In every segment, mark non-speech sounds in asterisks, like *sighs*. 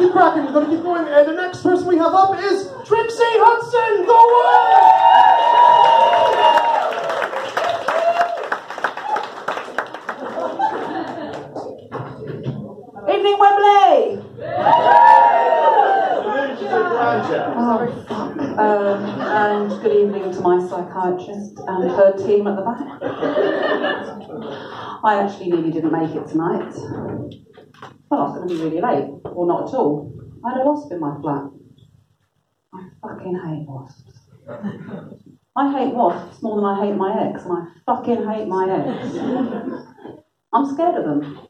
keep cracking. We're gonna keep going. And the next person we have up is Trixie Hudson. Go on! *laughs* Evening, Wembley. Oh, fuck. Um, and good evening to my psychiatrist and her team at the back. *laughs* I actually nearly didn't make it tonight. Well, I going to be really late, or not at all. I had a wasp in my flat. I fucking hate wasps. I hate wasps more than I hate my ex, and I fucking hate my ex. I'm scared of them.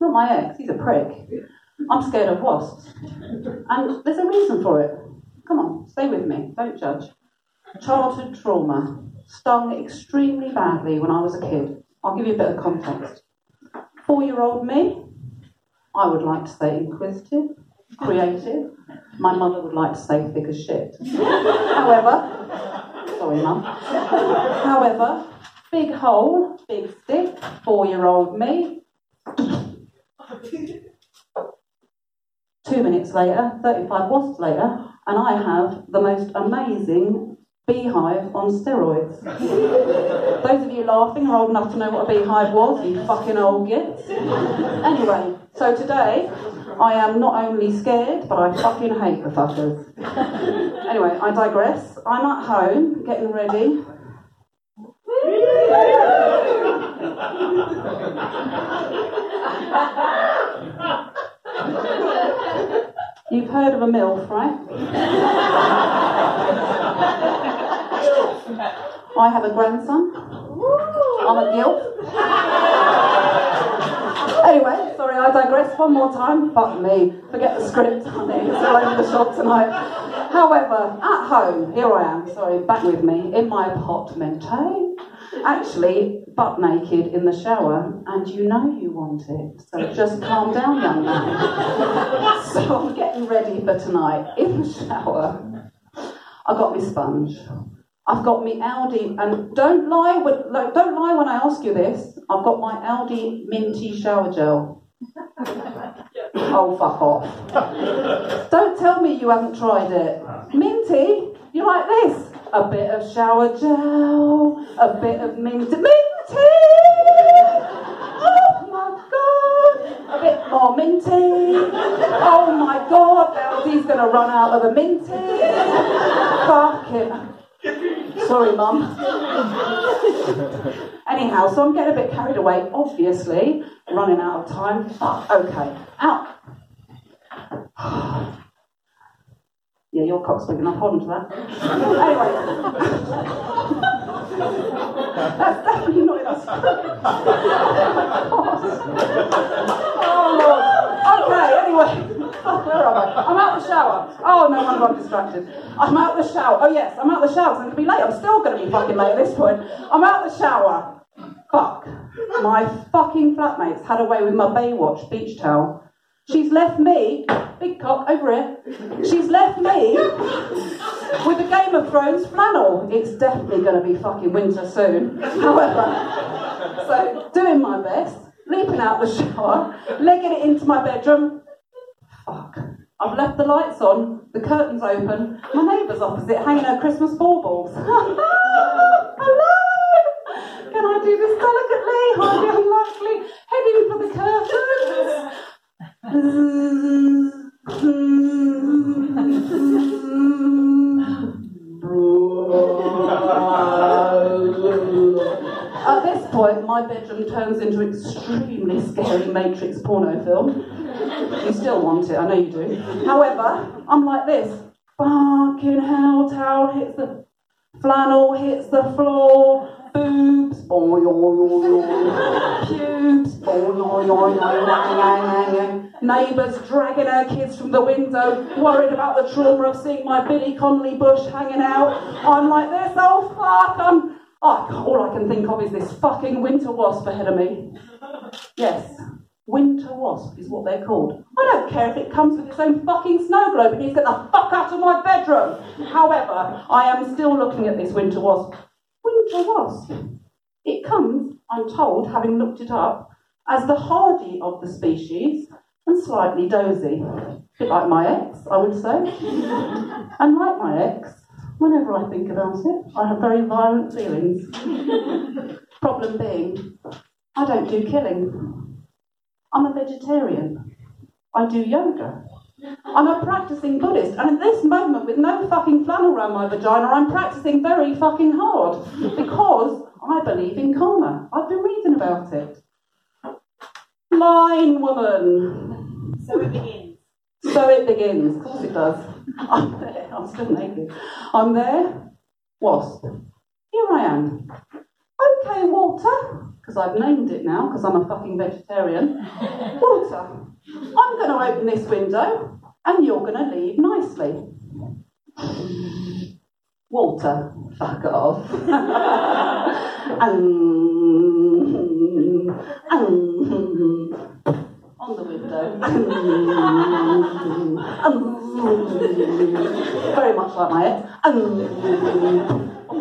Not my ex, he's a prick. I'm scared of wasps. And there's a reason for it. Come on, stay with me, don't judge. Childhood trauma. Stung extremely badly when I was a kid. I'll give you a bit of context. Four year old me, I would like to say inquisitive, creative. My mother would like to say thick as shit. However, sorry, mum. However, big hole, big stick, four year old me. Two minutes later, 35 wasps later, and I have the most amazing beehive on steroids. Those of you laughing are old enough to know what a beehive was, you fucking old gits. Anyway, so today I am not only scared, but I fucking hate the fuckers. Anyway, I digress. I'm at home getting ready. You've heard of a MILF, right? I have a grandson. I'm a GILF. anyway, I digress one more time. Fuck me. Forget the script, honey. It's all over the shop tonight. However, at home, here I am, sorry, back with me, in my apartment. Actually, butt naked in the shower, and you know you want it. So just calm down, young man. *laughs* so I'm getting ready for tonight in the shower. I got my sponge. I've got my Aldi, and don't lie when don't lie when I ask you this. I've got my Aldi minty shower gel. Oh fuck off! don't tell me you haven't tried it. Minty, you like this? A bit of shower gel, a bit of minty, minty. Oh my god! A bit more minty. Oh my god! Aldi's gonna run out of the minty. Fuck Fucking. Sorry, Mum. Anyhow, so I'm getting a bit carried away, obviously, running out of time. Fuck, okay. Out. *sighs* yeah, your cock's big enough. Hold on to that. anyway. *laughs* That's definitely not enough. *laughs* oh. Okay, anyway. *laughs* Where am I? I'm out the shower. Oh, no I'm distracted. I'm out the shower. Oh, yes, I'm out the shower. I'm going to be late. I'm still going to be fucking late at this point. I'm out the shower. Fuck. My fucking flatmates had away with my Baywatch beach towel. She's left me, big cock over here, she's left me with a Game of Thrones flannel. It's definitely going to be fucking winter soon. However, so doing my best, leaping out the shower, legging it into my bedroom, Fuck. I've left the lights on, the curtains open, my neighbour's opposite hanging her Christmas baubles. *laughs* I do this delicately? Highly unlikely. Heading for the curtains. At this point, my bedroom turns into an extremely scary Matrix porno film. You still want it, I know you do. However, I'm like this. Fucking hell, towel hits the flannel, hits the floor, boobs, pubes, neighbours dragging her kids from the window, worried about the trauma of seeing my Billy Connolly bush hanging out. I'm like this, oh fuck, I'm. Oh, all I can think of is this fucking winter wasp ahead of me. Yes, winter wasp is what they're called. I don't care if it comes with its own fucking snow globe, it needs to get the fuck out of my bedroom. However, I am still looking at this winter wasp. Winter wasp. It comes, I'm told, having looked it up, as the hardy of the species, and slightly dozy. A bit like my ex, I would say. *laughs* and like my ex, whenever I think about it, I have very violent feelings. Problem being, I don't do killing. I'm a vegetarian. I do yoga. I'm a practicing Buddhist, and at this moment, with no fucking flannel around my vagina, I'm practicing very fucking hard because I believe in karma. I've been reading about it. Line woman. So it begins. So it begins. Of course it does. *laughs* I'm there. I'm still naked. I'm there. Wasp. Here I am. Okay, Walter, because I've named it now because I'm a fucking vegetarian. *laughs* Walter, I'm going to open this window and you're going to leave nicely. Walter, fuck off. *laughs* um, um, on the window. Very much like my ex. On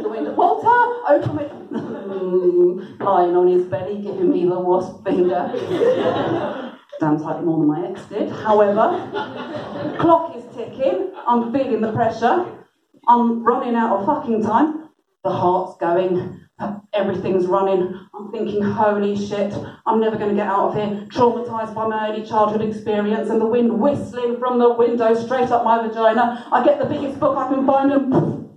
the window. Walter, open it. Lying on his belly, giving me the wasp finger. Sounds like more than my ex did. However, clock is ticking. I'm feeling the pressure. I'm running out of fucking time. The heart's going. Everything's running. I'm thinking, holy shit, I'm never going to get out of here. Traumatized by my early childhood experience and the wind whistling from the window straight up my vagina. I get the biggest book I can find and.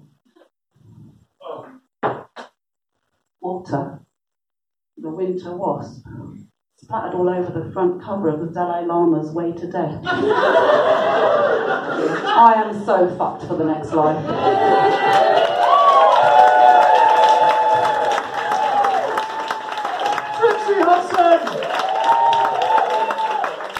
Walter. The winter wasp. Splattered all over the front cover of the Dalai Lama's Way to Death. *laughs* I am so fucked for the next life. Hudson!